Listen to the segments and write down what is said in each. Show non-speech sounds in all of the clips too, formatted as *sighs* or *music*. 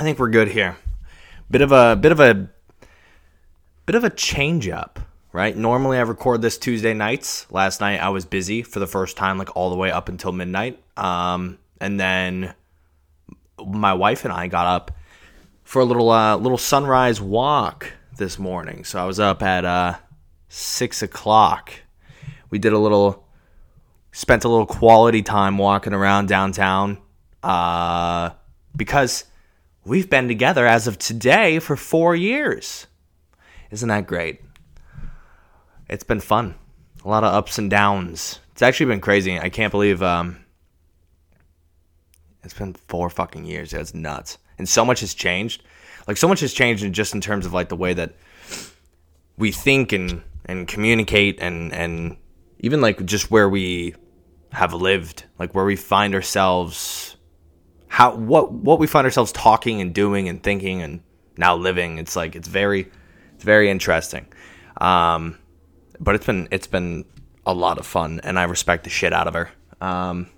I think we're good here. Bit of a bit of a bit of a change up, right? Normally I record this Tuesday nights. Last night I was busy for the first time, like all the way up until midnight. Um, and then my wife and I got up for a little uh, little sunrise walk this morning. So I was up at uh, six o'clock. We did a little, spent a little quality time walking around downtown uh, because we've been together as of today for four years. Isn't that great? It's been fun. A lot of ups and downs. It's actually been crazy. I can't believe um, it's been four fucking years. That's nuts. And so much has changed. Like so much has changed just in terms of like the way that we think and and communicate and and even like just where we have lived, like where we find ourselves how what what we find ourselves talking and doing and thinking and now living. It's like it's very it's very interesting. Um, but it's been it's been a lot of fun, and I respect the shit out of her. Um,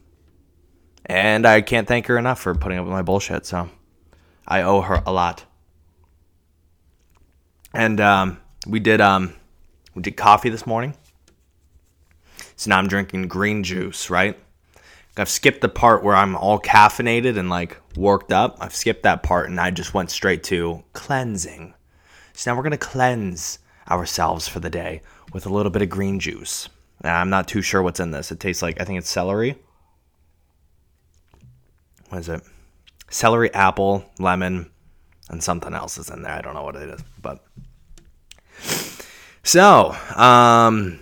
and I can't thank her enough for putting up with my bullshit. So I owe her a lot. And um, we did um, we did coffee this morning. So now I'm drinking green juice, right? I've skipped the part where I'm all caffeinated and like worked up. I've skipped that part and I just went straight to cleansing. So now we're going to cleanse ourselves for the day with a little bit of green juice. And I'm not too sure what's in this. It tastes like, I think it's celery. What is it? Celery, apple, lemon, and something else is in there. I don't know what it is. But so, um,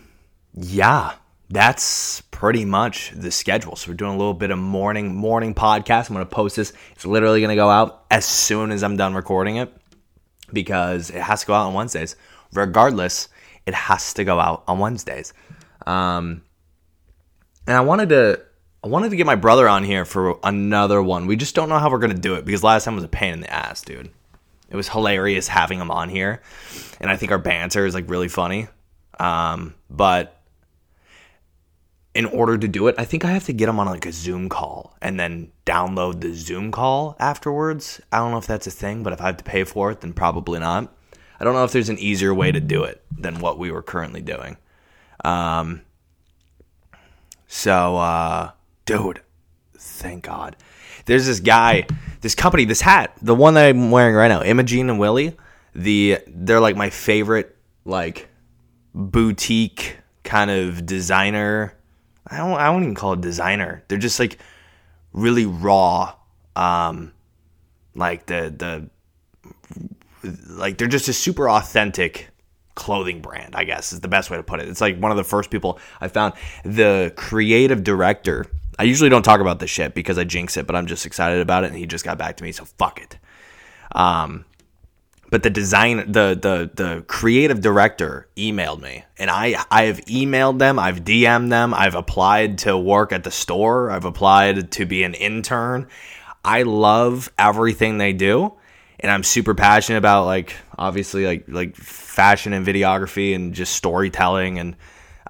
yeah, that's pretty much the schedule. So we're doing a little bit of morning morning podcast. I'm going to post this. It's literally going to go out as soon as I'm done recording it because it has to go out on Wednesdays. Regardless, it has to go out on Wednesdays. Um, and I wanted to I wanted to get my brother on here for another one. We just don't know how we're going to do it because last time was a pain in the ass, dude. It was hilarious having him on here, and I think our banter is like really funny. Um, but in order to do it, I think I have to get him on like a Zoom call and then download the Zoom call afterwards. I don't know if that's a thing, but if I have to pay for it, then probably not. I don't know if there's an easier way to do it than what we were currently doing. Um, so, uh, dude, thank God. There's this guy, this company, this hat, the one that I'm wearing right now, Imogene and Willie. The they're like my favorite, like boutique kind of designer I don't I don't even call it designer. They're just like really raw. Um, like the the like they're just a super authentic clothing brand, I guess is the best way to put it. It's like one of the first people I found. The creative director. I usually don't talk about this shit because I jinx it, but I'm just excited about it, and he just got back to me, so fuck it. Um, but the design the the the creative director emailed me and i i've emailed them i've dm'd them i've applied to work at the store i've applied to be an intern. I love everything they do and i'm super passionate about like obviously like like fashion and videography and just storytelling and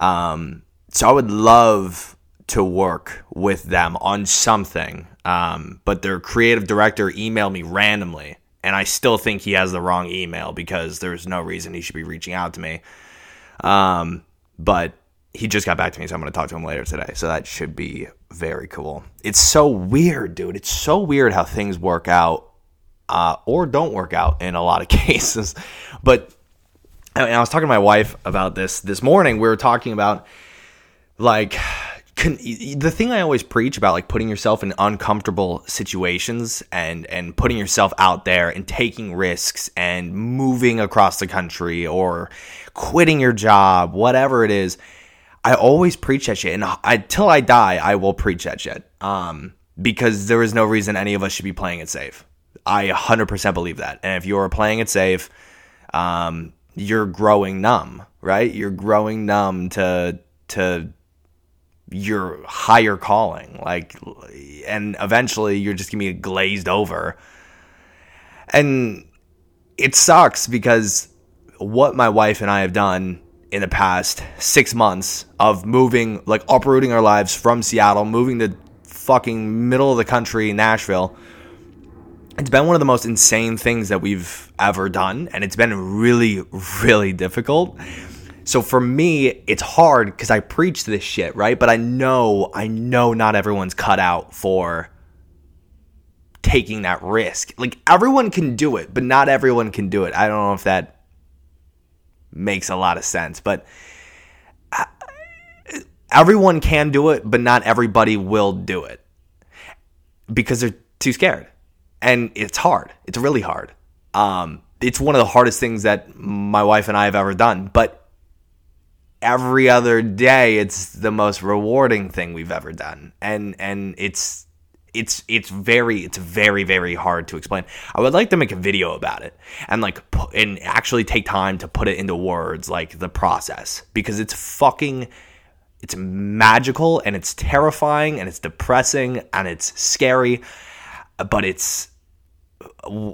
um so i would love to work with them on something um, but their creative director emailed me randomly and I still think he has the wrong email because there's no reason he should be reaching out to me. Um, but he just got back to me, so I'm going to talk to him later today. So that should be very cool. It's so weird, dude. It's so weird how things work out uh, or don't work out in a lot of *laughs* cases. But I, was talking to my wife about this this morning. We were talking about like Con- the thing I always preach about like putting yourself in uncomfortable situations and and putting yourself out there and taking risks and moving across the country or quitting your job, whatever it is, I always preach that shit and until I die, I will preach that shit. Um, because there is no reason any of us should be playing it safe. I 100% believe that. And if you're playing it safe, um, you're growing numb, right? You're growing numb to to your higher calling like and eventually you're just gonna be glazed over. And it sucks because what my wife and i have done in the past six months of moving like uprooting our lives from seattle moving to fucking middle of the country nashville it's been one of the most insane things that we've ever done and it's been really really difficult so for me it's hard because i preach this shit right but i know i know not everyone's cut out for taking that risk like everyone can do it but not everyone can do it i don't know if that makes a lot of sense but uh, everyone can do it but not everybody will do it because they're too scared and it's hard. It's really hard. Um, it's one of the hardest things that my wife and I have ever done. But every other day, it's the most rewarding thing we've ever done, and and it's it's it's very it's very very hard to explain. I would like to make a video about it and like and actually take time to put it into words, like the process, because it's fucking it's magical and it's terrifying and it's depressing and it's scary, but it's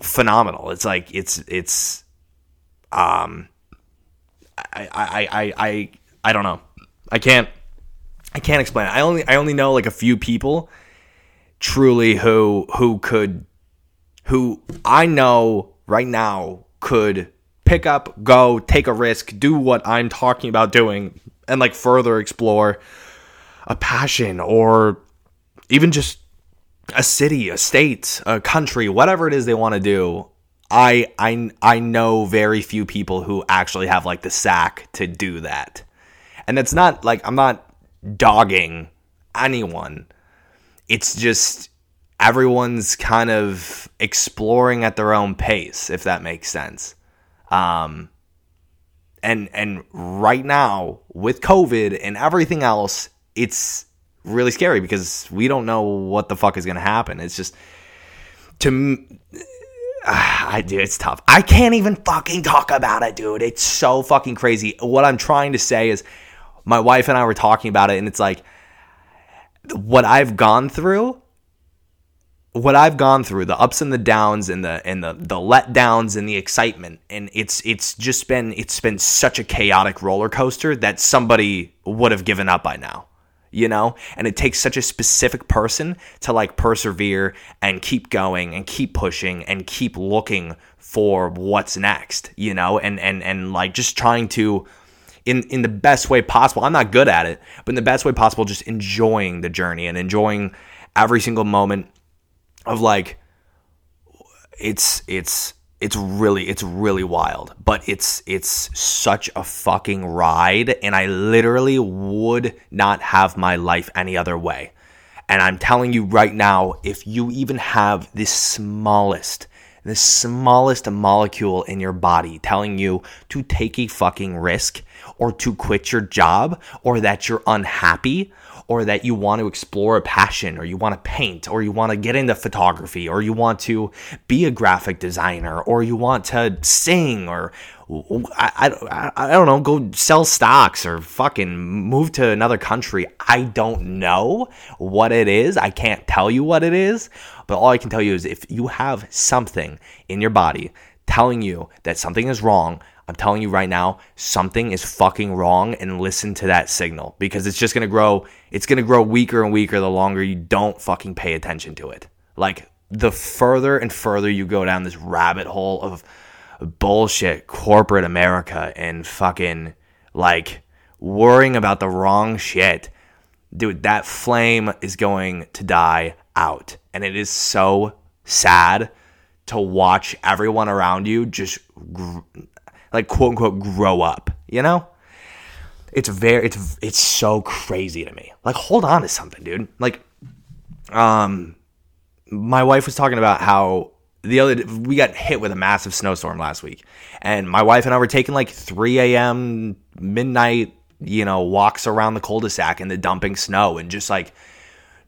phenomenal. It's like it's it's um I I I I I don't know. I can't I can't explain it. I only I only know like a few people truly who who could who I know right now could pick up, go, take a risk, do what I'm talking about doing and like further explore a passion or even just a city, a state, a country, whatever it is they want to do, I I I know very few people who actually have like the sack to do that. And it's not like I'm not dogging anyone. It's just everyone's kind of exploring at their own pace, if that makes sense. Um and and right now with COVID and everything else, it's really scary because we don't know what the fuck is going to happen. It's just to *sighs* I do it's tough. I can't even fucking talk about it, dude. It's so fucking crazy. What I'm trying to say is my wife and I were talking about it and it's like what I've gone through what I've gone through, the ups and the downs and the and the the letdowns and the excitement, and it's it's just been it's been such a chaotic roller coaster that somebody would have given up by now you know? And it takes such a specific person to like persevere and keep going and keep pushing and keep looking for what's next, you know? And and and like just trying to in in the best way possible. I'm not good at it, but in the best way possible just enjoying the journey and enjoying every single moment of like it's it's it's really it's really wild but it's it's such a fucking ride and i literally would not have my life any other way. And i'm telling you right now if you even have the smallest the smallest molecule in your body telling you to take a fucking risk or to quit your job or that you're unhappy or that you want to explore a passion or you want to paint or you want to get into photography or you want to be a graphic designer or you want to sing or I, I, I don't know, go sell stocks or fucking move to another country. I don't know what it is. I can't tell you what it is. But all I can tell you is if you have something in your body telling you that something is wrong, I'm telling you right now, something is fucking wrong and listen to that signal because it's just going to grow it's going to grow weaker and weaker the longer you don't fucking pay attention to it. Like the further and further you go down this rabbit hole of bullshit corporate America and fucking like worrying about the wrong shit, dude, that flame is going to die out. And it is so sad to watch everyone around you just like quote unquote grow up, you know? It's very it's it's so crazy to me. Like hold on to something, dude. Like um my wife was talking about how the other we got hit with a massive snowstorm last week. And my wife and I were taking like 3 a.m. midnight, you know, walks around the cul-de-sac in the dumping snow and just like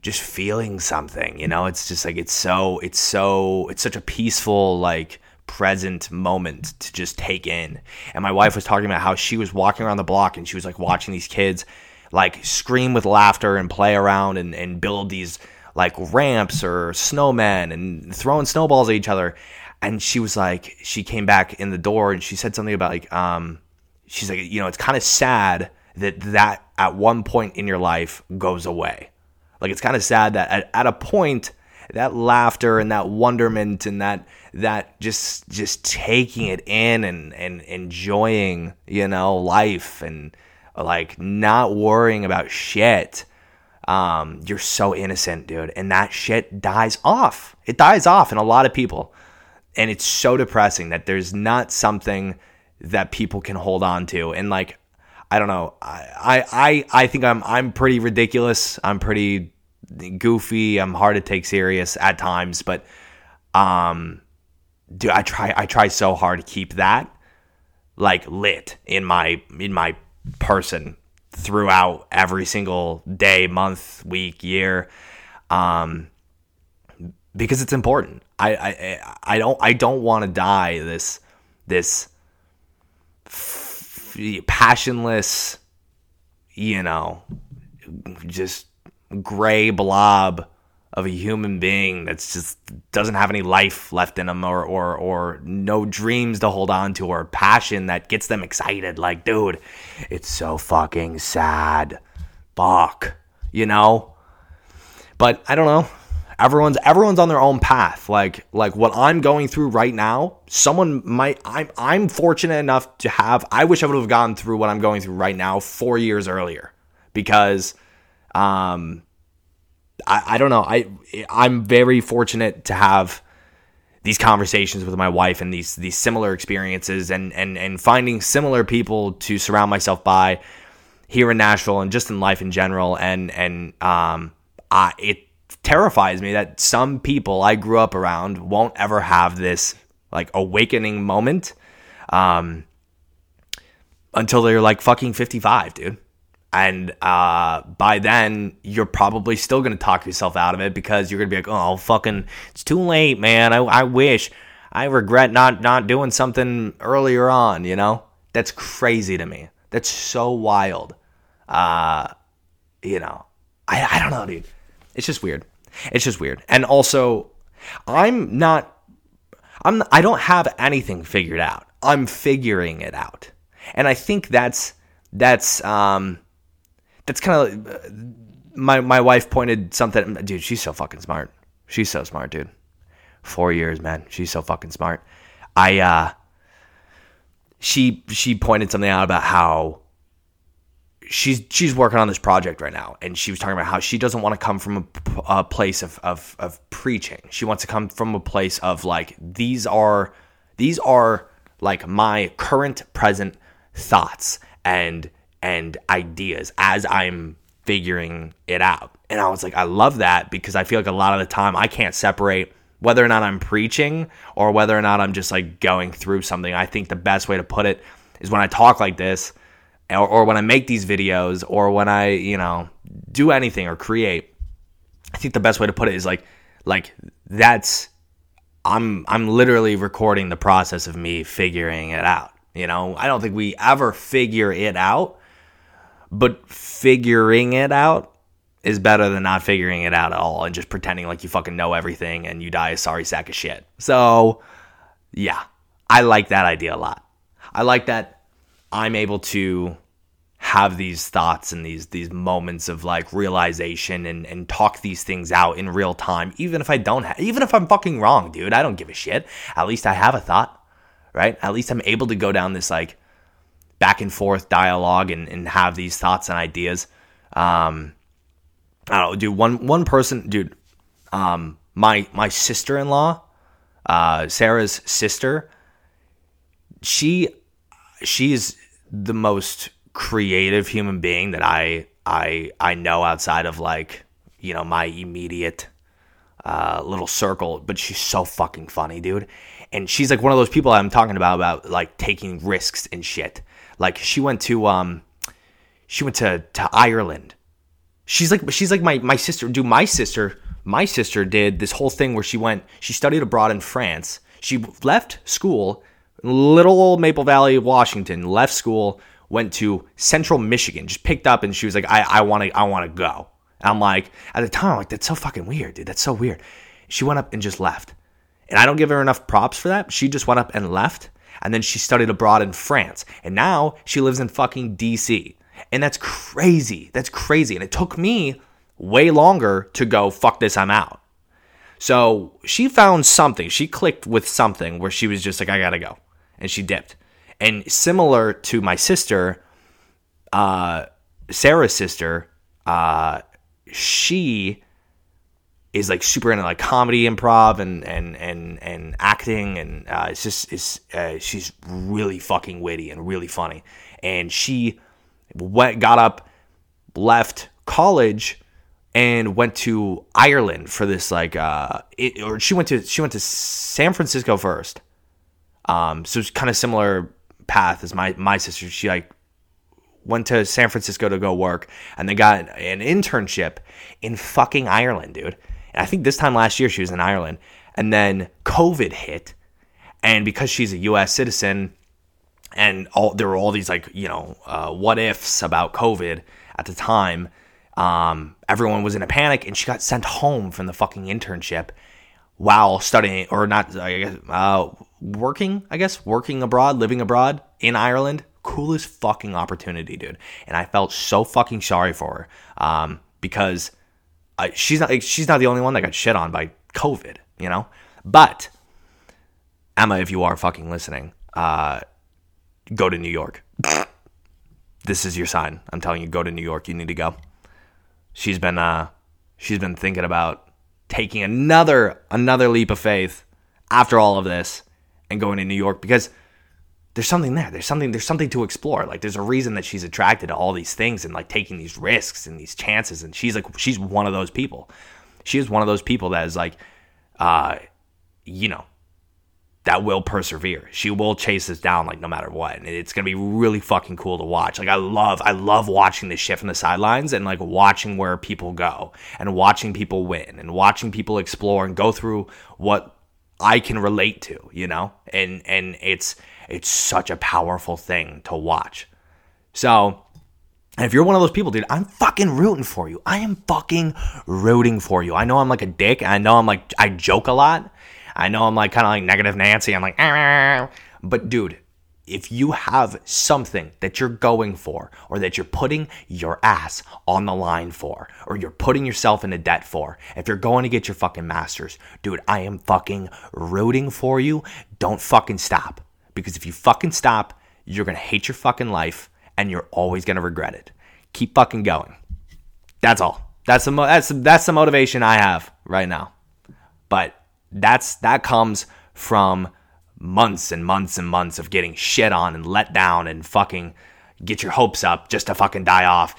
just feeling something, you know? It's just like it's so it's so it's such a peaceful like present moment to just take in. And my wife was talking about how she was walking around the block and she was like watching these kids like scream with laughter and play around and, and build these like ramps or snowmen and throwing snowballs at each other. And she was like, she came back in the door and she said something about like, um, she's like, you know, it's kind of sad that that at one point in your life goes away. Like it's kind of sad that at, at a point that laughter and that wonderment and that that just just taking it in and and enjoying you know life and like not worrying about shit. Um, you're so innocent dude and that shit dies off. It dies off in a lot of people. And it's so depressing that there's not something that people can hold on to. And like i don't know. I i i think i'm i'm pretty ridiculous. I'm pretty goofy. I'm hard to take serious at times. But um dude i try i try so hard to keep that like lit in my in my person throughout every single day month week year. Um because it's important. I I I don't I don't want to die this this f- passionless, you know, just gray blob of a human being that's just doesn't have any life left in them or or or no dreams to hold on to or passion that gets them excited. Like dude it's so fucking sad. Fuck you know? But i don't know. Everyone's everyone's on their own path. Like like what i'm going through right now someone might i'm i'm fortunate enough to have i wish i would have gone through what i'm going through right now four years earlier because um i i don't know i i'm very fortunate to have these conversations with my wife and these these similar experiences and and and finding similar people to surround myself by here in Nashville and just in life in general and and um I it terrifies me that some people I grew up around won't ever have this like awakening moment um, until they're like fucking 55, dude. And uh, by then, you're probably still going to talk yourself out of it because you're going to be like, oh, fucking, it's too late, man. I, I wish. I regret not, not doing something earlier on, you know? That's crazy to me. That's so wild. Uh, you know, I, I don't know, dude. It's just weird. It's just weird. And also, I'm not I'm I don't have anything figured out. I'm figuring it out. And I think that's that's um that's kind of uh, my my wife pointed something dude, she's so fucking smart. She's so smart, dude. 4 years, man. She's so fucking smart. I uh she she pointed something out about how she's she's working on this project right now, and she was talking about how she doesn't want to come from a, a place of, of of preaching. She wants to come from a place of like these are these are like my current present thoughts and and ideas as I'm figuring it out. And I was like, I love that because I feel like a lot of the time I can't separate whether or not I'm preaching or whether or not I'm just like going through something. I think the best way to put it is when I talk like this, or, or when I make these videos or when I, you know, do anything or create, I think the best way to put it is like like that's I'm I'm literally recording the process of me figuring it out. You know, I don't think we ever figure it out, but figuring it out is better than not figuring it out at all and just pretending like you fucking know everything and you die a sorry sack of shit. So, yeah, I like that idea a lot. I like that I'm able to have these thoughts and these these moments of like realization and and talk these things out in real time even if I don't even if I'm fucking wrong dude I don't give a shit at least I have a thought right at least I'm able to go down this like back and forth dialogue and, and have these thoughts and ideas um I don't know dude one one person dude um my my sister-in-law uh Sarah's sister she she's the most creative human being that I I I know outside of like you know my immediate uh, little circle. But she's so fucking funny, dude. And she's like one of those people I'm talking about about like taking risks and shit. Like she went to um she went to to Ireland. She's like she's like my my sister. Dude, my sister my sister did this whole thing where she went she studied abroad in France. She left school little old Maple Valley, Washington, left school, went to Central Michigan, just picked up, and she was like, "I I want to I want to go." And I'm like, at the time, I'm like, "That's so fucking weird, dude. That's so weird." She went up and just left, and I don't give her enough props for that. She just went up and left, and then she studied abroad in France, and now she lives in fucking D.C. And that's crazy. That's crazy. And it took me way longer to go, fuck this, I'm out. So she found something. She clicked with something where she was just like, I gotta go. And she dipped. And similar to my sister, uh, Sarah's sister, uh, she is like super into like comedy improv and and and and acting and uh, it's just it's uh, she's really fucking witty and really funny and she went got up left college and went to Ireland for this like uh it, or she went to she went to San Francisco first. Um so it's kind of similar path as my my sister. She like went to San Francisco to go work and they got an internship in fucking Ireland, dude. I think this time last year she was in Ireland and then COVID hit and because she's a US citizen and all there were all these like, you know, uh, what ifs about COVID at the time um, everyone was in a panic, and she got sent home from the fucking internship while studying, or not, I guess, uh, working, I guess, working abroad, living abroad in Ireland. Coolest fucking opportunity, dude. And I felt so fucking sorry for her um, because uh, she's not like, she's not the only one that got shit on by COVID, you know. But Emma, if you are fucking listening, uh, go to New York. this is your sign. I'm telling you, go to New York. You need to go she's been uh, she's been thinking about taking another another leap of faith after all of this and going to New York because there's something there. There's something there's something to explore. Like there's a reason that she's attracted to all these things and like taking these risks and these chances and she's like she's one of those people. She is one of those people that is like uh you know, that will persevere. She will chase this down like no matter what. And it's gonna be really fucking cool to watch. Like I love I love watching this shit from the sidelines and like watching where people go and watching people win and watching people explore and go through what I can relate to, you know? And and it's it's such a powerful thing to watch. So if you're one of those people, dude, I'm fucking rooting for you. I am fucking rooting for you. I know I'm like a dick. I know I'm like I joke a lot I know I'm like kind of like negative Nancy. I'm like, ah. but dude, if you have something that you're going for or that you're putting your ass on the line for or you're putting yourself into debt for, if you're going to get your fucking masters, dude, I am fucking rooting for you. Don't fucking stop. Because if you fucking stop, you're going to hate your fucking life and you're always going to regret it. Keep fucking going. That's all. That's the mo- that's that's the motivation I have right now. But that's that comes from months and months and months of getting shit on and let down and fucking get your hopes up just to fucking die off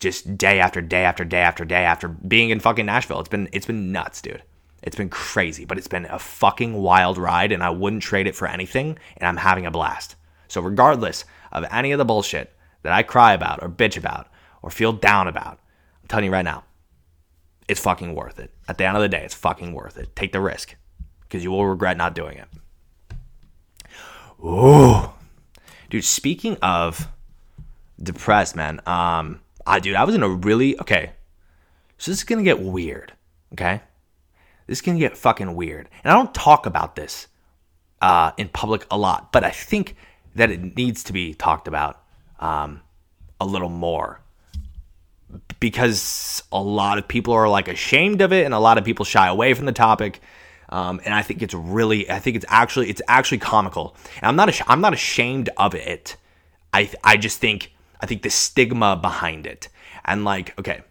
just day after day after day after day after being in fucking Nashville. It's been it's been nuts, dude. It's been crazy, but it's been a fucking wild ride and I wouldn't trade it for anything and I'm having a blast. So regardless of any of the bullshit that I cry about or bitch about or feel down about, I'm telling you right now, it's fucking worth it. At the end of the day, it's fucking worth it. Take the risk because you will regret not doing it. Ooh. Dude, speaking of depressed, man, um, I dude, I was in a really okay. So this is gonna get weird, okay? This is gonna get fucking weird. And I don't talk about this uh, in public a lot, but I think that it needs to be talked about um, a little more because a lot of people are like ashamed of it and a lot of people shy away from the topic. Um, and I think it's really, I think it's actually, it's actually comical. And I'm not, ash- I'm not ashamed of it. I, I just think, I think the stigma behind it, and like, okay,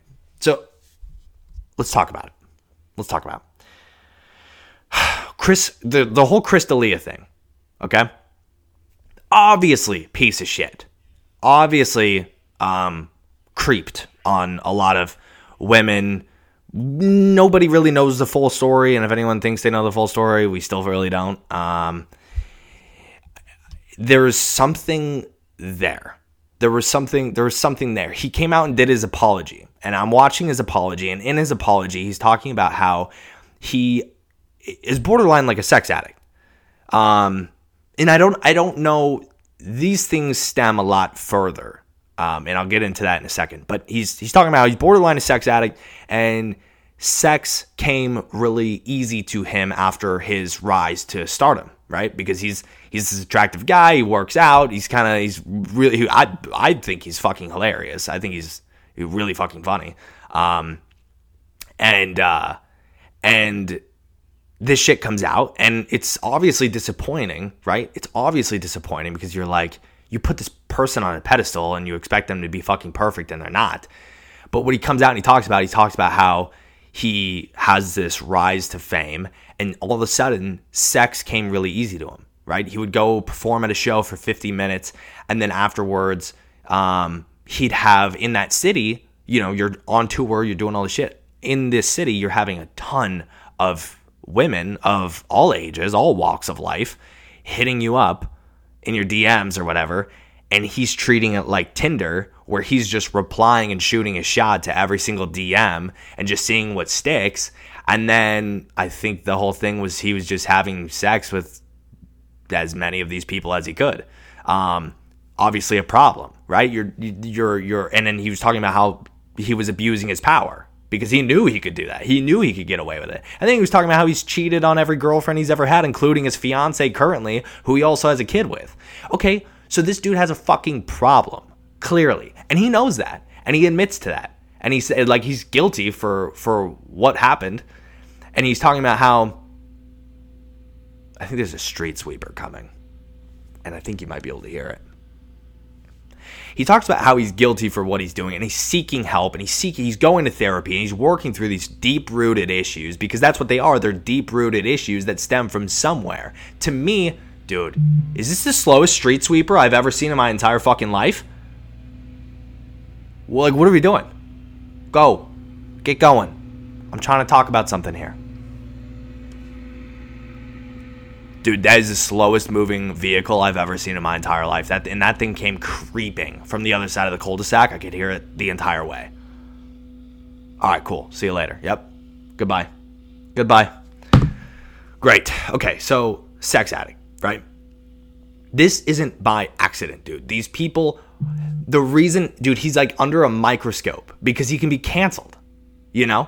so let's talk about it. Let's talk about it. *sighs* Chris, the the whole Chris D'Elia thing. Okay, obviously piece of shit. Obviously, um, creeped on a lot of women. Nobody really knows the full story, and if anyone thinks they know the full story, we still really don't. Um, there's something there. There was something. There was something there. He came out and did his apology, and I'm watching his apology. And in his apology, he's talking about how he is borderline like a sex addict. Um, and I don't. I don't know. These things stem a lot further um, and I'll get into that in a second. But he's he's talking about he's borderline a sex addict, and sex came really easy to him after his rise to stardom, right? Because he's he's this attractive guy. He works out. He's kind of he's really I I think he's fucking hilarious. I think he's really fucking funny. Um, and uh, and this shit comes out and it's obviously disappointing, right? It's obviously disappointing because you're like, you put this person on a pedestal and you expect them to be fucking perfect and they're not. But what he comes out and he talks about, he talks about how he has this rise to fame and all of a sudden sex came really easy to him, right? He would go perform at a show for 50 minutes and then afterwards um, he'd have in that city, you know, you're on tour, you're doing all the shit. In this city, you're having a ton of women of all ages, all walks of life, hitting you up in your DMs or whatever, and he's treating it like Tinder, where he's just replying and shooting a shot to every single DM and just seeing what sticks. And then I think the whole thing was he was just having sex with as many of these people as he could. Um, obviously, a problem, right? You're, you're, you're, and then he was talking about how he was abusing his power because he knew he could do that. He knew he could get away with it. I think he was talking about how he's cheated on every girlfriend he's ever had, including his fiance currently, who he also has a kid with. Okay, so this dude has a fucking problem, clearly. And he knows that. And he admits to that. And he said like he's guilty for for what happened. And he's talking about how I think there's a street sweeper coming. And I think you might be able to hear it he talks about how he's guilty for what he's doing and he's seeking help and he's seeking he's going to therapy and he's working through these deep-rooted issues because that's what they are. They're deep-rooted issues that stem from somewhere. To me dude is this the slowest street sweeper i've ever seen in my entire fucking life? Well like what are we doing? Go. Get going. I'm trying to talk about something here Dude, that is the slowest moving vehicle I've ever seen in my entire life. That and that thing came creeping from the other side of the cul-de-sac. I could hear it the entire way. All right, cool. See you later. Yep. Goodbye. Goodbye. Great. Okay, so sex addict, right? This isn't by accident, dude. These people, the reason, dude, he's like under a microscope because he can be canceled. You know,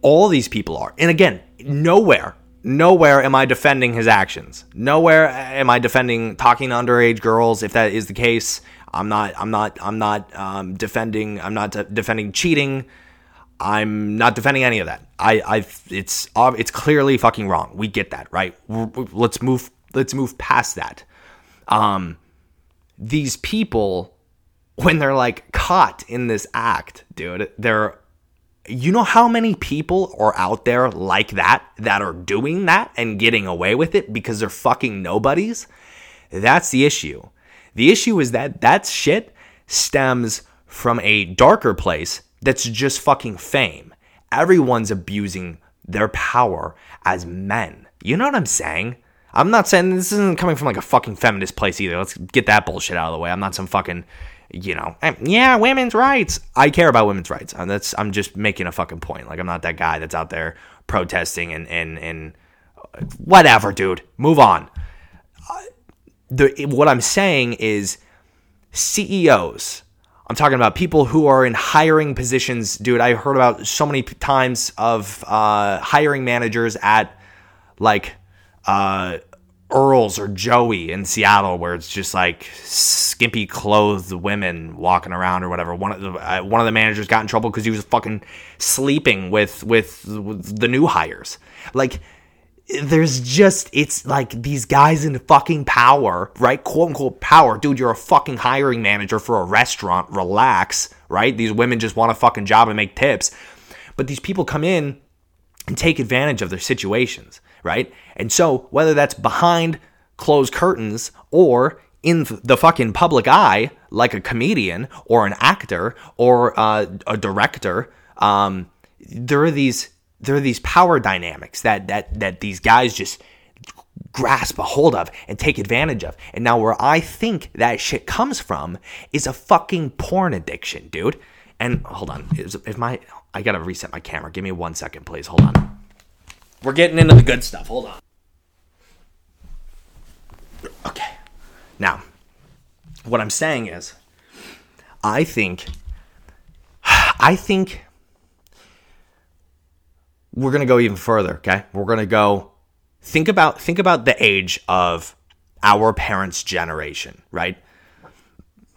all these people are, and again, nowhere nowhere am I defending his actions. Nowhere am I defending talking to underage girls. If that is the case, I'm not. I'm not. I'm not um, defending. I'm not de- defending cheating. I'm not defending any of that. I. I. It's. It's clearly fucking wrong. We get that, right? Let's move. Let's move past that. Um, these people, when they're like caught in this act, dude, they're you know how many people are out there like that that are doing that and getting away with it because they're fucking nobodies? That's the issue. The issue is that that shit stems from a darker place that's just fucking fame. Everyone's abusing their power as men. You know what I'm saying? I'm not saying this isn't coming from like a fucking feminist place either. Let's get that bullshit out of the way. I'm not some fucking you know, yeah, women's rights. I care about women's rights. And that's I'm just making a fucking point. Like I'm not that guy that's out there protesting and and and whatever, dude. Move on. Uh, the what I'm saying is CEOs. I'm talking about people who are in hiring positions, dude. I heard about so many times of uh, hiring managers at like uh, Earl's or Joey in Seattle, where it's just like skimpy clothed women walking around or whatever. One of the uh, one of the managers got in trouble because he was fucking sleeping with, with with the new hires. Like, there's just it's like these guys in fucking power, right? Quote unquote power, dude. You're a fucking hiring manager for a restaurant. Relax, right? These women just want a fucking job and make tips, but these people come in and take advantage of their situations right? And so, whether that's behind closed curtains or in the fucking public eye, like a comedian or an actor or uh, a director, um, there are these there are these power dynamics that that that these guys just grasp a hold of and take advantage of. And now where I think that shit comes from is a fucking porn addiction, dude. And hold on, if my I gotta reset my camera. Give me one second, please. Hold on. We're getting into the good stuff. Hold on. Okay. Now, what I'm saying is, I think, I think we're gonna go even further. Okay, we're gonna go. Think about think about the age of our parents' generation, right?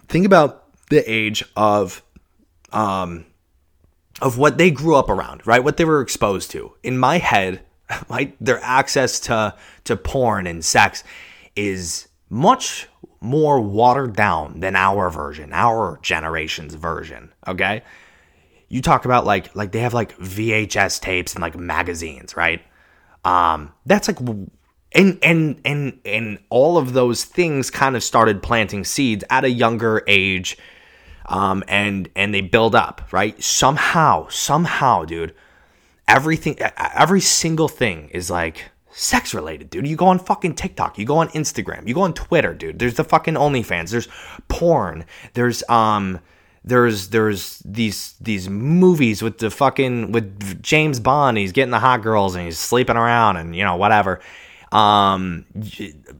Think about the age of um of what they grew up around, right? What they were exposed to. In my head, *laughs* right? Their access to to porn and sex is much more watered down than our version, our generation's version, okay? You talk about like like they have like VHS tapes and like magazines, right? Um that's like and and and and all of those things kind of started planting seeds at a younger age um and and they build up, right? Somehow, somehow, dude, everything every single thing is like sex related, dude. You go on fucking TikTok, you go on Instagram, you go on Twitter, dude. There's the fucking OnlyFans, there's porn, there's um there's there's these these movies with the fucking with James Bond, he's getting the hot girls and he's sleeping around and you know whatever. Um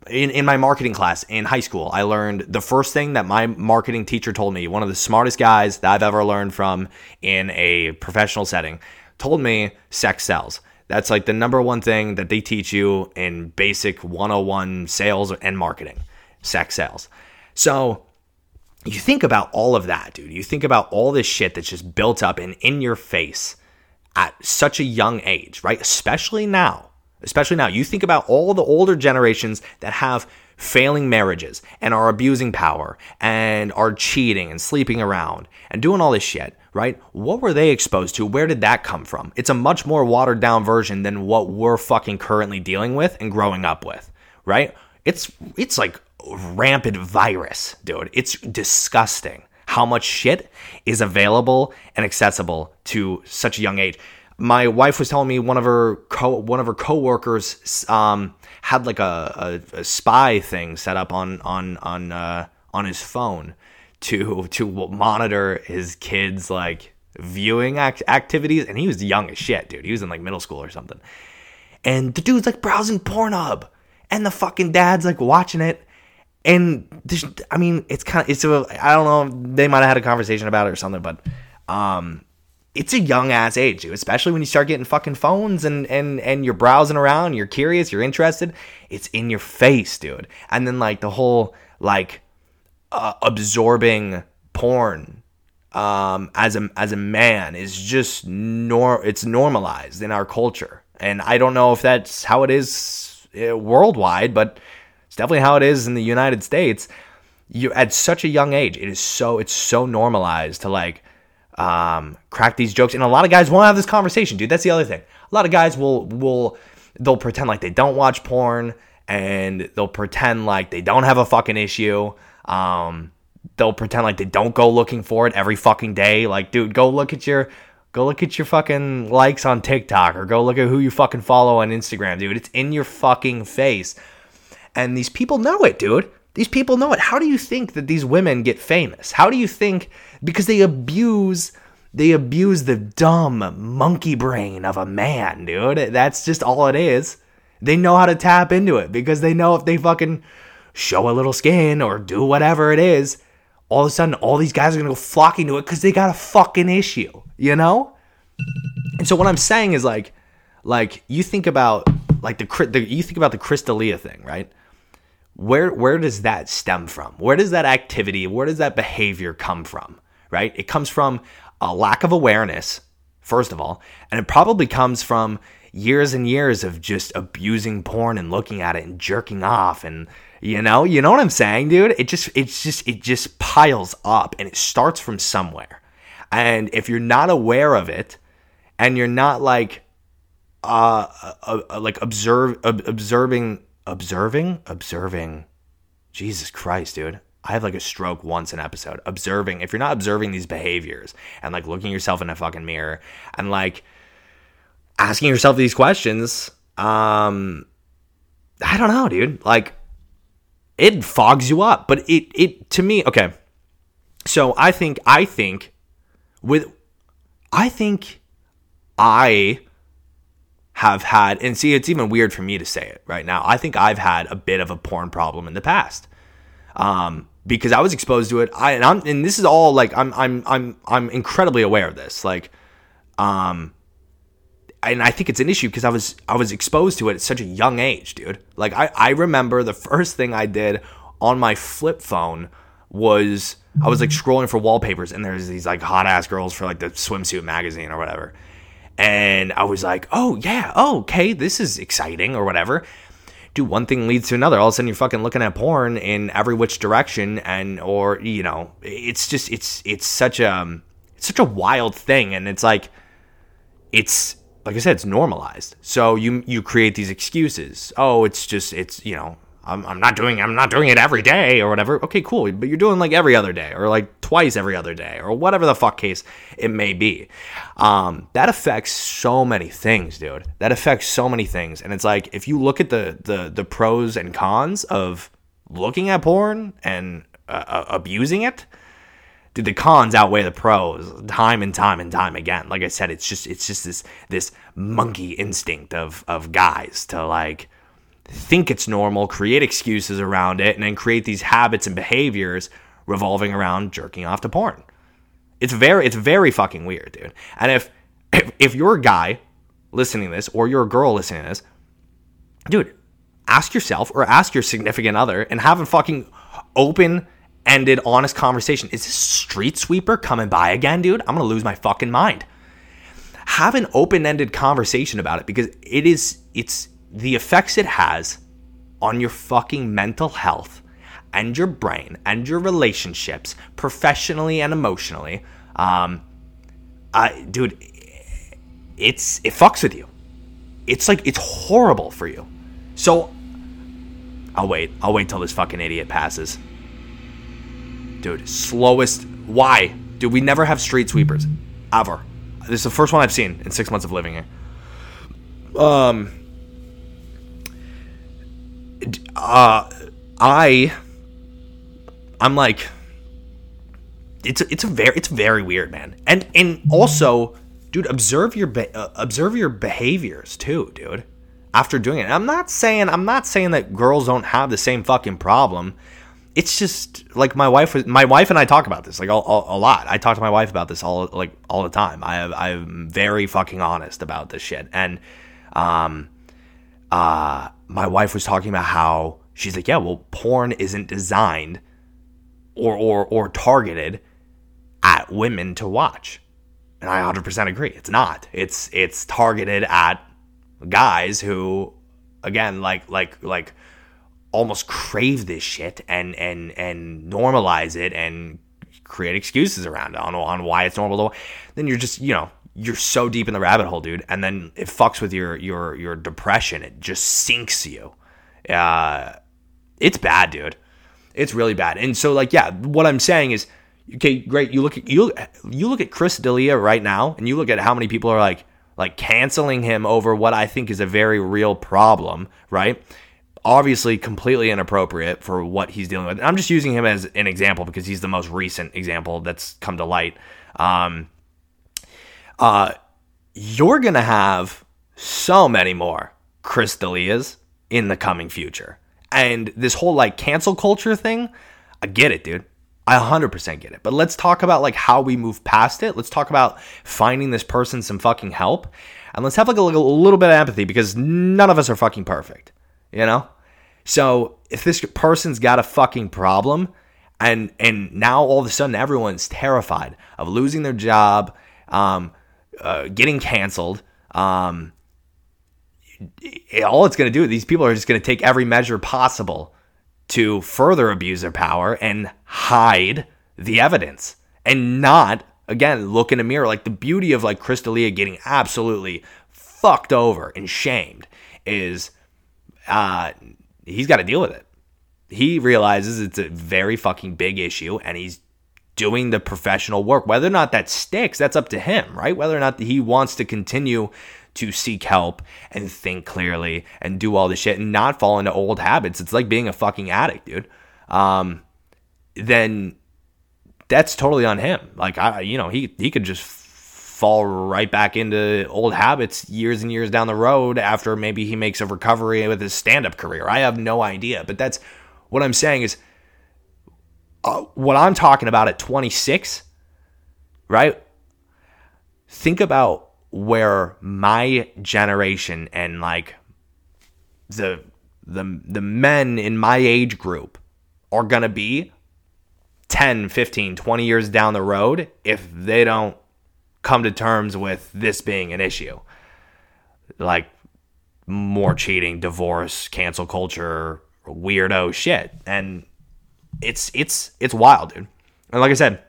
in in my marketing class in high school, I learned the first thing that my marketing teacher told me, one of the smartest guys that I've ever learned from in a professional setting told me sex sells. That's like the number one thing that they teach you in basic 101 sales and marketing sex sales. So you think about all of that, dude. You think about all this shit that's just built up and in your face at such a young age, right? Especially now. Especially now. You think about all the older generations that have failing marriages and are abusing power and are cheating and sleeping around and doing all this shit right? What were they exposed to? Where did that come from? It's a much more watered down version than what we're fucking currently dealing with and growing up with, right? It's it's like rampant virus, dude. It's disgusting how much shit is available and accessible to such a young age. My wife was telling me one of her co one of her coworkers um, had like a, a, a spy thing set up on on on uh, on his phone to to monitor his kids like viewing act- activities and he was young as shit dude. He was in like middle school or something. And the dude's like browsing pornhub and the fucking dad's like watching it. And i mean it's kind of it's a i don't know they might have had a conversation about it or something but um it's a young ass age dude especially when you start getting fucking phones and and and you're browsing around you're curious you're interested. It's in your face dude. And then like the whole like uh, absorbing porn um, as a as a man is just nor it's normalized in our culture, and I don't know if that's how it is uh, worldwide, but it's definitely how it is in the United States. You at such a young age, it is so it's so normalized to like um, crack these jokes, and a lot of guys won't have this conversation, dude. That's the other thing. A lot of guys will will they'll pretend like they don't watch porn, and they'll pretend like they don't have a fucking issue. Um, they'll pretend like they don't go looking for it every fucking day. Like, dude, go look at your go look at your fucking likes on TikTok or go look at who you fucking follow on Instagram, dude. It's in your fucking face. And these people know it, dude. These people know it. How do you think that these women get famous? How do you think because they abuse they abuse the dumb monkey brain of a man, dude. That's just all it is. They know how to tap into it because they know if they fucking show a little skin or do whatever it is, all of a sudden all these guys are gonna go flocking to it because they got a fucking issue, you know? And so what I'm saying is like, like you think about like the, the you think about the Chris D'Elia thing, right? Where where does that stem from? Where does that activity, where does that behavior come from? Right? It comes from a lack of awareness, first of all, and it probably comes from years and years of just abusing porn and looking at it and jerking off and you know, you know what I'm saying, dude? It just it's just it just piles up and it starts from somewhere. And if you're not aware of it and you're not like uh, uh, uh like observe ob- observing observing observing Jesus Christ, dude. I have like a stroke once an episode. Observing, if you're not observing these behaviors and like looking yourself in a fucking mirror and like asking yourself these questions, um, I don't know, dude. Like, it fogs you up. But it it to me, okay. So I think I think with I think I have had and see it's even weird for me to say it right now. I think I've had a bit of a porn problem in the past. Um because I was exposed to it. I and I'm and this is all like I'm I'm I'm I'm incredibly aware of this. Like um and I think it's an issue because I was I was exposed to it at such a young age, dude. Like I, I remember the first thing I did on my flip phone was I was like scrolling for wallpapers and there's these like hot ass girls for like the swimsuit magazine or whatever. And I was like, oh, yeah, oh, okay, this is exciting or whatever. Dude, one thing leads to another. All of a sudden, you're fucking looking at porn in every which direction, and or you know, it's just it's it's such a it's such a wild thing, and it's like it's like I said, it's normalized. So you you create these excuses. Oh, it's just it's you know I'm, I'm not doing I'm not doing it every day or whatever. Okay, cool. But you're doing like every other day or like twice every other day or whatever the fuck case it may be. Um, that affects so many things, dude. That affects so many things. And it's like if you look at the the the pros and cons of looking at porn and uh, uh abusing it, dude, the cons outweigh the pros time and time and time again. Like I said, it's just it's just this this monkey instinct of of guys to like think it's normal, create excuses around it, and then create these habits and behaviors revolving around jerking off to porn. It's very it's very fucking weird, dude. And if if, if you're a guy listening to this or you're a girl listening to this, dude, ask yourself or ask your significant other and have a fucking open ended honest conversation. Is this street sweeper coming by again, dude? I'm going to lose my fucking mind. Have an open ended conversation about it because it is it's the effects it has on your fucking mental health and your brain and your relationships, professionally and emotionally, um, I, dude, it's it fucks with you. It's like it's horrible for you. So I'll wait. I'll wait till this fucking idiot passes. Dude, slowest. Why? Dude, we never have street sweepers ever. This is the first one I've seen in six months of living here. Um, uh, I, I'm like, it's a, it's a very it's very weird, man. And and also, dude, observe your be- uh, observe your behaviors too, dude. After doing it, I'm not saying I'm not saying that girls don't have the same fucking problem. It's just like my wife was my wife and I talk about this like a, a, a lot. I talk to my wife about this all like all the time. I have I'm very fucking honest about this shit. And um uh my wife was talking about how she's like, yeah, well, porn isn't designed or or or targeted at women to watch. And I 100% agree. It's not. It's it's targeted at guys who again like like like almost crave this shit and and and normalize it and create excuses around it on, on why it's normal then you're just you know you're so deep in the rabbit hole, dude, and then it fucks with your your your depression. It just sinks you. Uh, it's bad, dude. It's really bad. And so, like, yeah, what I'm saying is, okay, great. You look at you you look at Chris D'Elia right now, and you look at how many people are like like canceling him over what I think is a very real problem, right? Obviously, completely inappropriate for what he's dealing with. I'm just using him as an example because he's the most recent example that's come to light. Um, uh, you're going to have so many more Chris D'Elias in the coming future. And this whole like cancel culture thing, I get it, dude. I 100% get it. But let's talk about like how we move past it. Let's talk about finding this person some fucking help. And let's have like a, like a little bit of empathy because none of us are fucking perfect, you know? So if this person's got a fucking problem and and now all of a sudden everyone's terrified of losing their job, um, uh, getting canceled. Um, all it's going to do, these people are just going to take every measure possible to further abuse their power and hide the evidence and not, again, look in a mirror. Like the beauty of like Chris D'Elia getting absolutely fucked over and shamed is uh, he's got to deal with it. He realizes it's a very fucking big issue and he's doing the professional work. Whether or not that sticks, that's up to him, right? Whether or not he wants to continue to seek help and think clearly and do all this shit and not fall into old habits. It's like being a fucking addict, dude. Um, then that's totally on him. Like I, you know, he he could just fall right back into old habits years and years down the road after maybe he makes a recovery with his stand-up career. I have no idea, but that's what I'm saying is uh, what I'm talking about at 26, right? Think about where my generation and like the the the men in my age group are going to be 10, 15, 20 years down the road if they don't come to terms with this being an issue. Like more cheating, divorce, cancel culture, weirdo shit. And it's it's it's wild, dude. And like I said,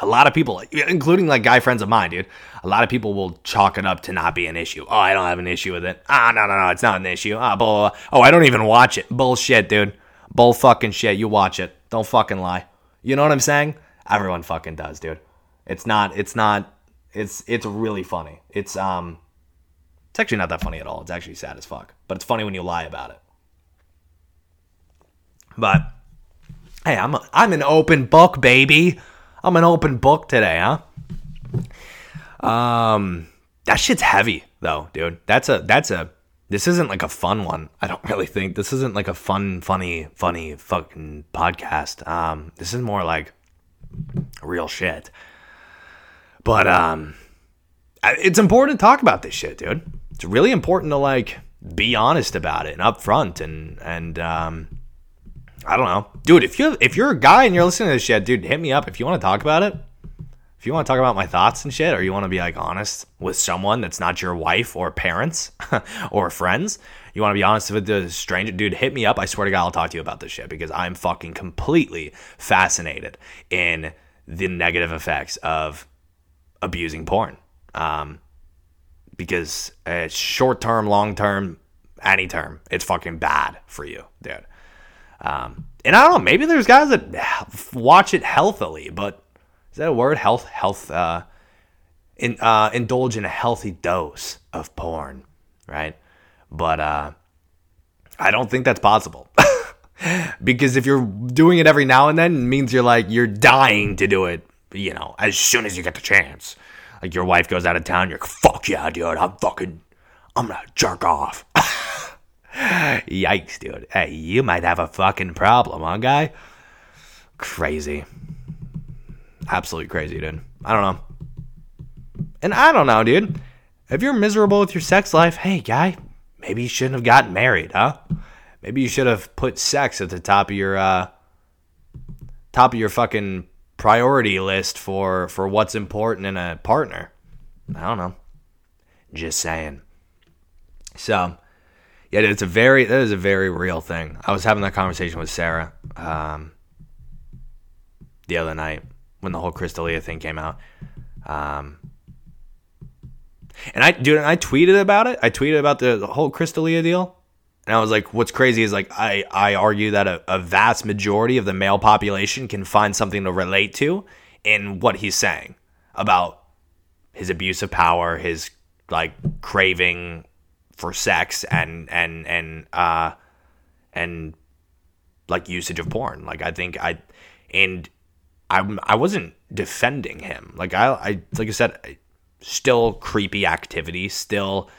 a lot of people, including like guy friends of mine, dude, a lot of people will chalk it up to not be an issue. Oh, I don't have an issue with it. Ah, no, no, no, it's not an issue. Ah, blah, blah. Oh, I don't even watch it. Bullshit, dude. Bull fucking shit. You watch it. Don't fucking lie. You know what I'm saying? Everyone fucking does, dude. It's not, it's not, it's, it's really funny. It's, um, it's actually not that funny at all. It's actually sad as fuck. But it's funny when you lie about it. But, hey, I'm, a, I'm an open book, baby. I'm an open book today, huh? Um, that shit's heavy though, dude. That's a that's a this isn't like a fun one. I don't *laughs* really think this isn't like a fun, funny, funny fucking podcast. Um, this is more like real shit. But um, it's important to talk about this shit, dude. It's really important to like be honest about it and upfront and and um, I don't know, dude. If you if you're a guy and you're listening to this shit, dude, hit me up if you want to talk about it. If you want to talk about my thoughts and shit, or you want to be like honest with someone that's not your wife or parents *laughs* or friends, you want to be honest with the stranger, dude, hit me up. I swear to God, I'll talk to you about this shit because I'm fucking completely fascinated in the negative effects of abusing porn. Um, because it's short term, long term, any term, it's fucking bad for you, dude. Um, and I don't know, maybe there's guys that watch it healthily, but is that a word? Health, health, uh, in, uh, indulge in a healthy dose of porn, right? But uh, I don't think that's possible. *laughs* because if you're doing it every now and then, it means you're like, you're dying to do it, you know, as soon as you get the chance. Like your wife goes out of town, you're fuck yeah, dude, I'm fucking, I'm gonna jerk off. *laughs* Yikes, dude. Hey, you might have a fucking problem, huh, guy? Crazy. Absolutely crazy, dude. I don't know. And I don't know, dude. If you're miserable with your sex life, hey, guy, maybe you shouldn't have gotten married, huh? Maybe you should have put sex at the top of your uh top of your fucking priority list for for what's important in a partner. I don't know. Just saying. So, yeah, it's a very that is a very real thing. I was having that conversation with Sarah um, the other night when the whole Chris D'Elia thing came out. Um, and I, dude, I tweeted about it. I tweeted about the, the whole Chris D'Elia deal. And I was like, what's crazy is like, I, I argue that a, a vast majority of the male population can find something to relate to in what he's saying about his abuse of power, his like craving for sex and and and uh and like usage of porn. Like I think I and I I wasn't defending him. Like I I like I said, still creepy activity, still,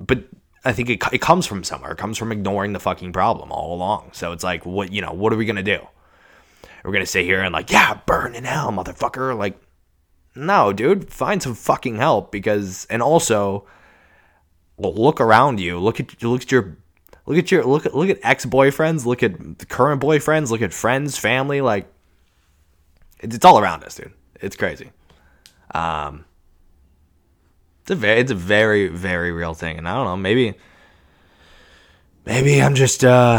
but I think it it comes from somewhere. It comes from ignoring the fucking problem all along. So it's like, what you know, what are we gonna do? We're gonna sit here and like, yeah, burn in hell, motherfucker. Like, no, dude, find some fucking help because, and also look around you. Look at look at your look at your look at look at ex boyfriends. Look at the current boyfriends. Look at friends, family. Like it's, it's all around us, dude. It's crazy. Um, it's a very it's a very very real thing, and I don't know. Maybe maybe I'm just uh,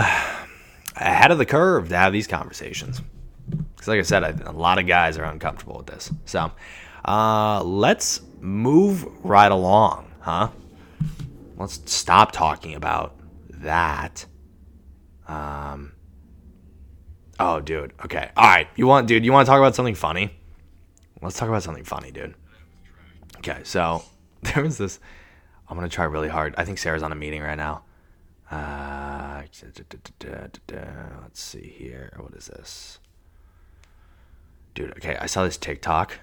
ahead of the curve to have these conversations. Because, like I said, I, a lot of guys are uncomfortable with this. So, uh, let's move right along, huh? let's stop talking about that. Um. Oh, dude. Okay. All right. You want, dude? You want to talk about something funny? Let's talk about something funny, dude. Okay. So *laughs* there was this. I'm gonna try really hard. I think Sarah's on a meeting right now. Uh, let's see here. What is this? Dude, okay, I saw this TikTok.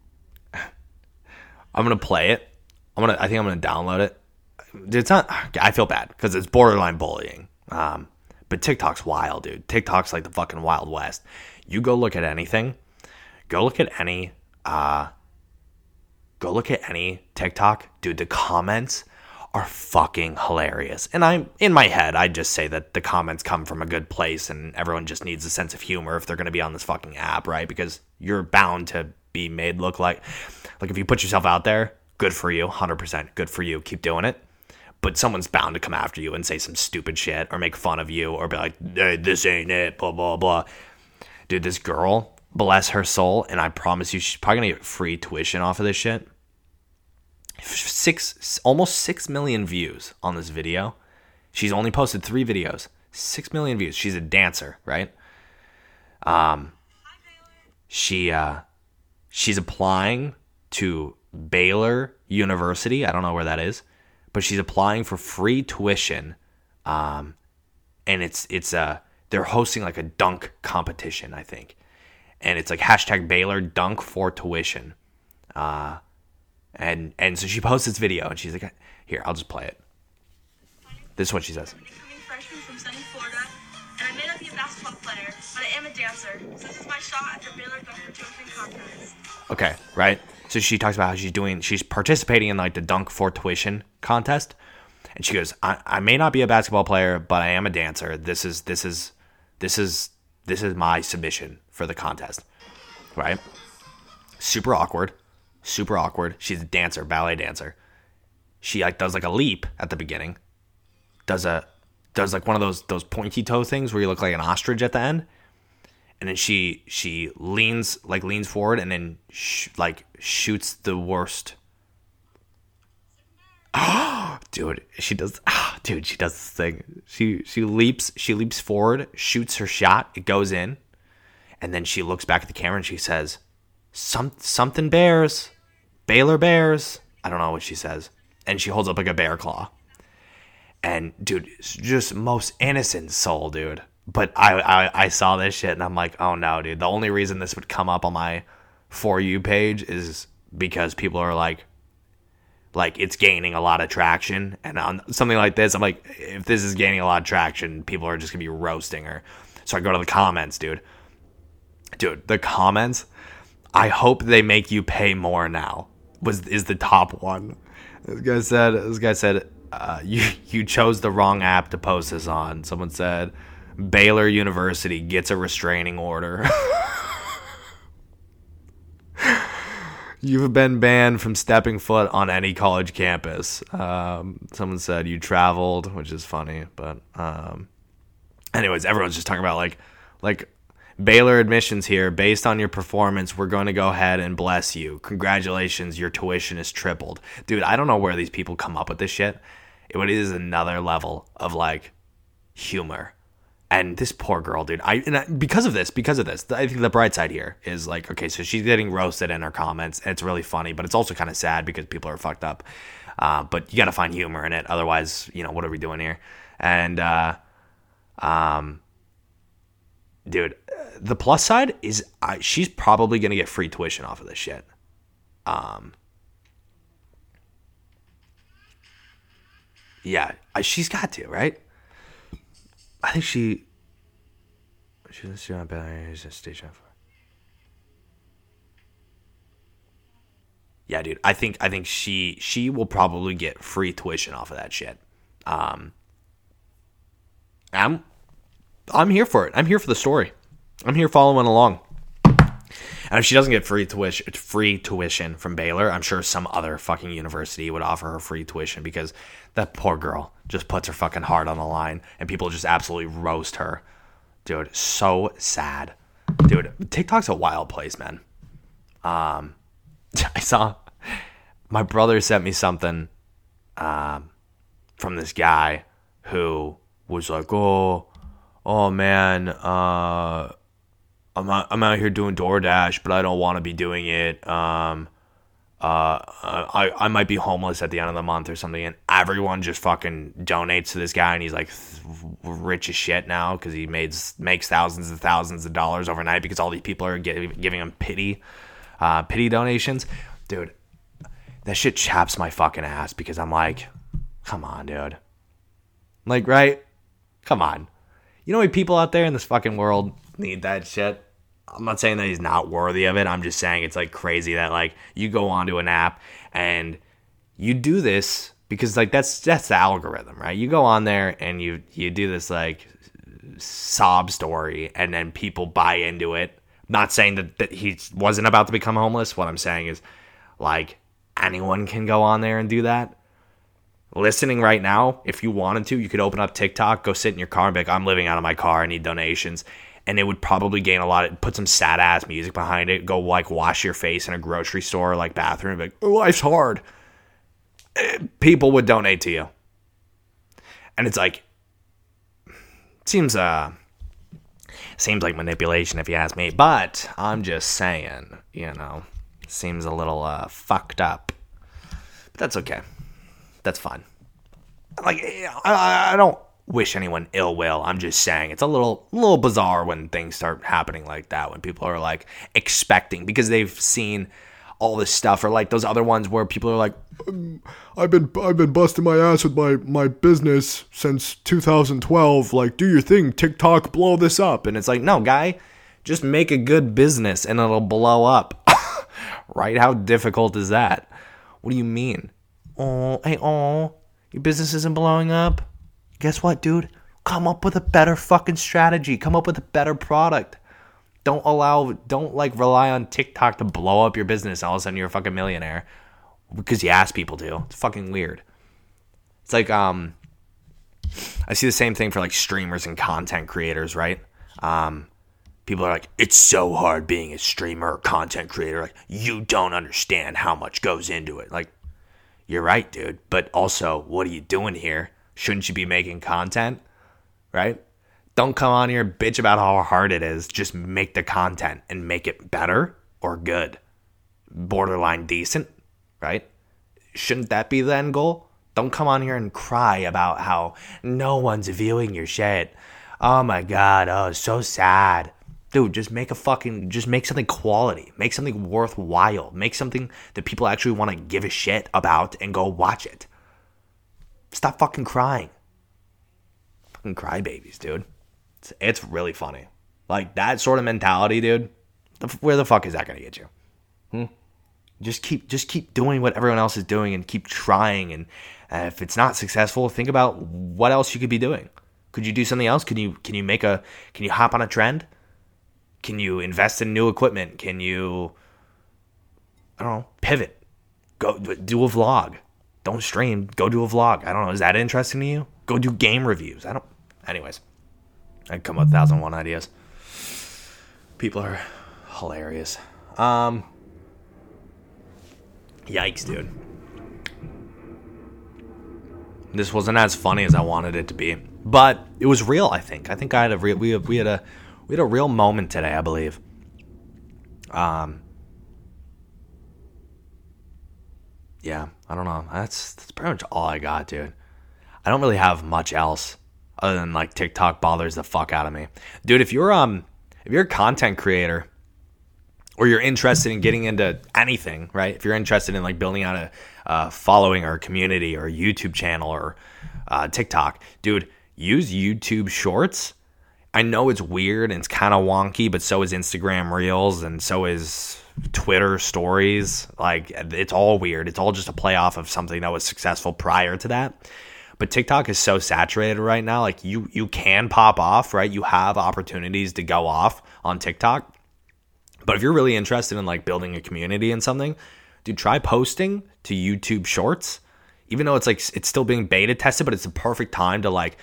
*laughs* I'm gonna play it. I'm gonna I think I'm gonna download it it's not. I feel bad because it's borderline bullying. Um, but TikTok's wild, dude. TikTok's like the fucking wild west. You go look at anything. Go look at any. Uh, go look at any TikTok, dude. The comments are fucking hilarious. And I'm in my head, I just say that the comments come from a good place and everyone just needs a sense of humor if they're going to be on this fucking app, right? Because you're bound to be made look like like if you put yourself out there, good for you, 100% good for you. Keep doing it. But someone's bound to come after you and say some stupid shit or make fun of you or be like, hey, this ain't it, blah, blah, blah. Dude, this girl, bless her soul, and I promise you, she's probably gonna get free tuition off of this shit. Six, almost six million views on this video. She's only posted three videos, six million views. She's a dancer, right? Um, she uh, she's applying to Baylor University. I don't know where that is, but she's applying for free tuition. Um, and it's it's a they're hosting like a dunk competition, I think, and it's like hashtag Baylor dunk for tuition. Uh, and and so she posts this video and she's like, here, I'll just play it. This is what she says. freshman from sunny Florida, and I may not be a basketball player, but I am a dancer. So this is my shot at the Baylor dunk tuition contest. Okay, right. So she talks about how she's doing, she's participating in like the dunk for tuition contest. And she goes, I, I may not be a basketball player, but I am a dancer. This is, this is, this is, this is my submission for the contest. Right? Super awkward. Super awkward. She's a dancer, ballet dancer. She like does like a leap at the beginning. Does a, does like one of those, those pointy toe things where you look like an ostrich at the end and then she she leans like leans forward and then sh- like shoots the worst oh *gasps* dude she does oh, dude she does this thing she she leaps she leaps forward shoots her shot it goes in and then she looks back at the camera and she says some something bears baylor bears i don't know what she says and she holds up like a bear claw and dude just most innocent soul dude but I, I I saw this shit and I'm like, oh no, dude. The only reason this would come up on my for you page is because people are like, like it's gaining a lot of traction, and on something like this, I'm like, if this is gaining a lot of traction, people are just gonna be roasting her. So I go to the comments, dude. Dude, the comments. I hope they make you pay more now. Was is the top one? This guy said. This guy said. Uh, *laughs* you you chose the wrong app to post this on. Someone said Baylor University gets a restraining order. *laughs* You've been banned from stepping foot on any college campus. Um, someone said you traveled, which is funny, but um, anyways, everyone's just talking about like like Baylor admissions here. Based on your performance, we're going to go ahead and bless you. Congratulations, your tuition is tripled, dude. I don't know where these people come up with this shit. It is another level of like humor and this poor girl, dude. I, I, because of this, because of this, I think the bright side here is like, okay, so she's getting roasted in her comments, it's really funny, but it's also kind of sad because people are fucked up. Uh, but you got to find humor in it, otherwise, you know, what are we doing here? And, uh, um, dude, the plus side is uh, she's probably gonna get free tuition off of this shit. Um, yeah, she's got to, right? I think she. Doing better stage Yeah, dude. I think I think she she will probably get free tuition off of that shit. Um, I'm I'm here for it. I'm here for the story. I'm here following along. And if she doesn't get free tuition, free tuition from Baylor, I'm sure some other fucking university would offer her free tuition because that poor girl just puts her fucking heart on the line, and people just absolutely roast her. Dude, so sad. Dude, TikTok's a wild place, man. Um, *laughs* I saw my brother sent me something um, from this guy who was like, "Oh, oh man, uh, I'm out, I'm out here doing DoorDash, but I don't want to be doing it. Um, uh, I, I might be homeless at the end of the month or something. And everyone just fucking donates to this guy. And he's like rich as shit now because he made, makes thousands and thousands of dollars overnight because all these people are giving, giving him pity, uh, pity donations. Dude, that shit chaps my fucking ass because I'm like, come on, dude. Like, right? Come on. You know, people out there in this fucking world need that shit. I'm not saying that he's not worthy of it. I'm just saying it's like crazy that like you go onto an app and you do this because like that's that's the algorithm, right? You go on there and you you do this like sob story and then people buy into it Not saying that, that he wasn't about to become homeless. What I'm saying is, like, anyone can go on there and do that. Listening right now, if you wanted to, you could open up TikTok, go sit in your car and be like, I'm living out of my car, I need donations. And it would probably gain a lot of, put some sad ass music behind it, go like wash your face in a grocery store, like bathroom, like, oh, life's hard. Eh, people would donate to you. And it's like, seems, uh, seems like manipulation if you ask me, but I'm just saying, you know, seems a little uh, fucked up. But that's okay. That's fine. Like I, I don't wish anyone ill will. I'm just saying it's a little little bizarre when things start happening like that when people are like expecting because they've seen all this stuff or like those other ones where people are like I've been I've been busting my ass with my my business since 2012 like do your thing. TikTok blow this up. And it's like no guy just make a good business and it'll blow up. *laughs* Right? How difficult is that? What do you mean oh hey oh your business isn't blowing up guess what dude come up with a better fucking strategy come up with a better product don't allow, don't like rely on TikTok to blow up your business. All of a sudden, you're a fucking millionaire because you ask people to. It's fucking weird. It's like, um, I see the same thing for like streamers and content creators, right? Um, people are like, it's so hard being a streamer or content creator. Like, you don't understand how much goes into it. Like, you're right, dude. But also, what are you doing here? Shouldn't you be making content? Right? Don't come on here bitch about how hard it is. Just make the content and make it better or good. Borderline decent, right? Shouldn't that be the end goal? Don't come on here and cry about how no one's viewing your shit. Oh my god, oh, so sad. Dude, just make a fucking just make something quality. Make something worthwhile. Make something that people actually want to give a shit about and go watch it. Stop fucking crying. Fucking crybabies, dude. It's, it's really funny. Like that sort of mentality, dude. The, where the fuck is that gonna get you? Hmm? Just keep just keep doing what everyone else is doing and keep trying. And uh, if it's not successful, think about what else you could be doing. Could you do something else? Can you can you make a can you hop on a trend? Can you invest in new equipment? Can you I don't know, pivot. Go do a vlog. Don't stream, go do a vlog. I don't know, is that interesting to you? Go do game reviews. I don't anyways. I come up with thousand one ideas. People are hilarious. Um, yikes, dude. This wasn't as funny as I wanted it to be, but it was real. I think. I think I had a real. We we had a we had a real moment today. I believe. Um. Yeah, I don't know. That's that's pretty much all I got, dude. I don't really have much else other than like TikTok bothers the fuck out of me. Dude, if you're um if you're a content creator or you're interested in getting into anything, right? If you're interested in like building out a uh, following or a community or a YouTube channel or uh, TikTok, dude, use YouTube Shorts. I know it's weird and it's kind of wonky, but so is Instagram Reels and so is Twitter Stories. Like it's all weird. It's all just a play off of something that was successful prior to that. But TikTok is so saturated right now. Like you you can pop off, right? You have opportunities to go off on TikTok. But if you're really interested in like building a community and something, dude, try posting to YouTube Shorts. Even though it's like it's still being beta tested, but it's the perfect time to like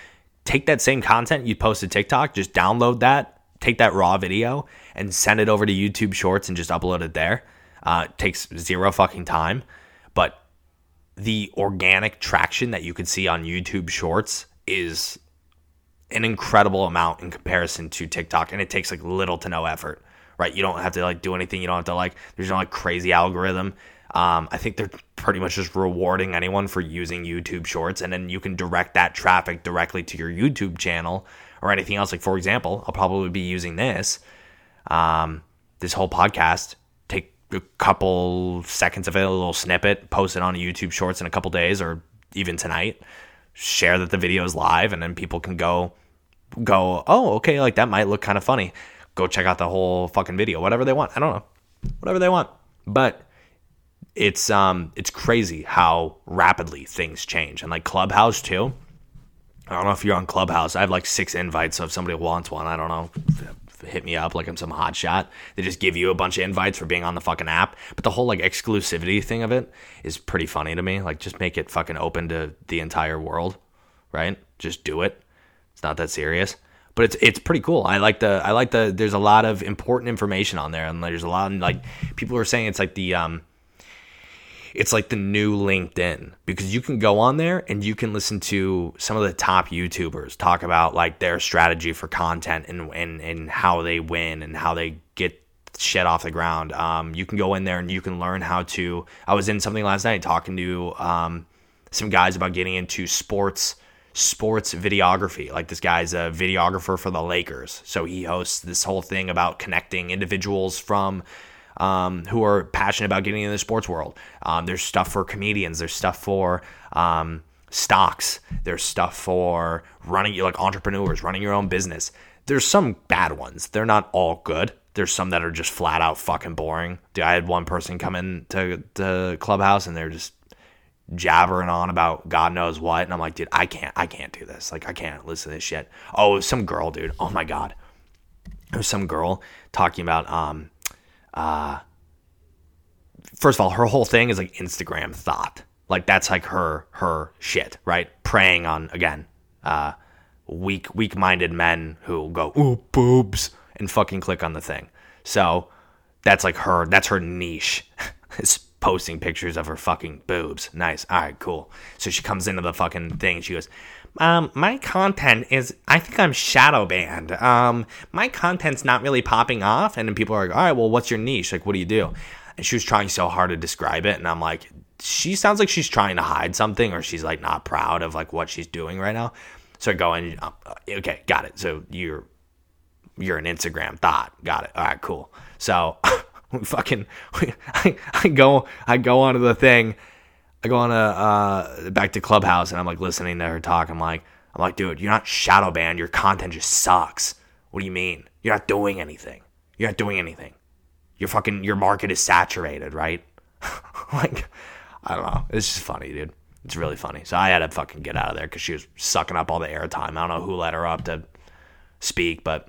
take that same content you post to TikTok, just download that, take that raw video, and send it over to YouTube Shorts and just upload it there. Uh, it takes zero fucking time, but the organic traction that you can see on YouTube Shorts is an incredible amount in comparison to TikTok, and it takes like little to no effort. Right, you don't have to like do anything. You don't have to like. There's no like crazy algorithm. Um, I think they're pretty much just rewarding anyone for using YouTube Shorts, and then you can direct that traffic directly to your YouTube channel or anything else. Like for example, I'll probably be using this, um, this whole podcast Take a couple seconds of it, a little snippet, post it on YouTube Shorts in a couple days or even tonight. Share that the video is live, and then people can go, go, oh, okay, like that might look kind of funny. Go check out the whole fucking video, whatever they want. I don't know, whatever they want. But it's um, it's crazy how rapidly things change, and like Clubhouse too. I don't know if you're on Clubhouse. I have like six invites, so if somebody wants one, I don't know, hit me up like I'm some hot shot. They just give you a bunch of invites for being on the fucking app. But the whole like exclusivity thing of it is pretty funny to me. Like just make it fucking open to the entire world, right? Just do it. It's not that serious. But it's it's pretty cool. I like the I like the there's a lot of important information on there and there's a lot of like people are saying it's like the um it's like the new LinkedIn because you can go on there and you can listen to some of the top YouTubers talk about like their strategy for content and and, and how they win and how they get shit off the ground. Um, you can go in there and you can learn how to. I was in something last night talking to um, some guys about getting into sports sports videography. Like this guy's a videographer for the Lakers, so he hosts this whole thing about connecting individuals from um, who are passionate about getting in the sports world. Um, there's stuff for comedians. There's stuff for um, stocks. There's stuff for running like entrepreneurs, running your own business. There's some bad ones. They're not all good. There's some that are just flat out fucking boring. Dude, I had one person come in to the clubhouse and they're just jabbering on about God knows what, and I'm like, dude, I can't, I can't do this. Like, I can't listen to this shit. Oh, some girl, dude. Oh my god, there's some girl talking about um uh, first of all, her whole thing is like Instagram thought. Like that's like her her shit, right? Preying on again, uh, weak weak minded men who go ooh boobs and fucking click on the thing. So that's like her. That's her niche. *laughs* is posting pictures of her fucking boobs. Nice. All right, cool. So she comes into the fucking thing. She goes, um, my content is, I think I'm shadow banned. Um, my content's not really popping off. And then people are like, all right, well, what's your niche? Like, what do you do? And she was trying so hard to describe it. And I'm like, she sounds like she's trying to hide something or she's like not proud of like what she's doing right now. So I go in, uh, okay, got it. So you're, you're an Instagram thought. Got it. All right, cool. So we *laughs* fucking, I, *laughs* I go, I go onto the thing I go on a uh, back to Clubhouse and I'm like listening to her talk. I'm like, I'm like, dude, you're not shadow banned. Your content just sucks. What do you mean? You're not doing anything. You're not doing anything. Your fucking your market is saturated, right? *laughs* like, I don't know. It's just funny, dude. It's really funny. So I had to fucking get out of there because she was sucking up all the airtime. I don't know who let her up to speak, but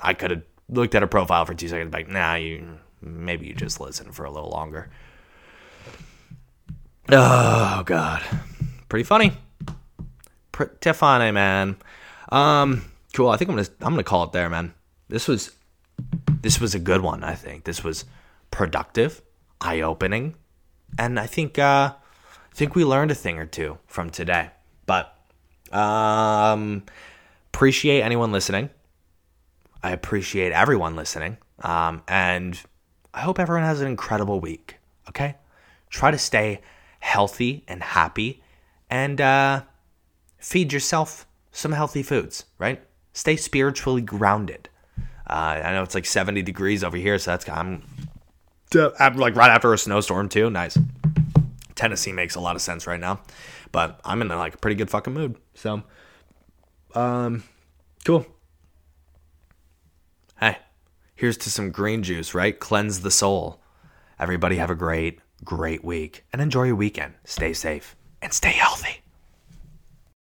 I could have looked at her profile for two seconds, like, nah, you maybe you just listen for a little longer. Oh god, pretty funny. Pretty funny, man. Um, cool. I think I'm gonna I'm gonna call it there, man. This was this was a good one. I think this was productive, eye opening, and I think uh, I think we learned a thing or two from today. But um, appreciate anyone listening. I appreciate everyone listening. Um, and I hope everyone has an incredible week. Okay, try to stay healthy and happy and uh, feed yourself some healthy foods, right? Stay spiritually grounded. Uh, I know it's like 70 degrees over here, so that's I'm like right after a snowstorm too. Nice. Tennessee makes a lot of sense right now, but I'm in like a pretty good fucking mood. So, um, cool. Hey, here's to some green juice, right? Cleanse the soul. Everybody have a great great week and enjoy your weekend. Stay safe and stay healthy.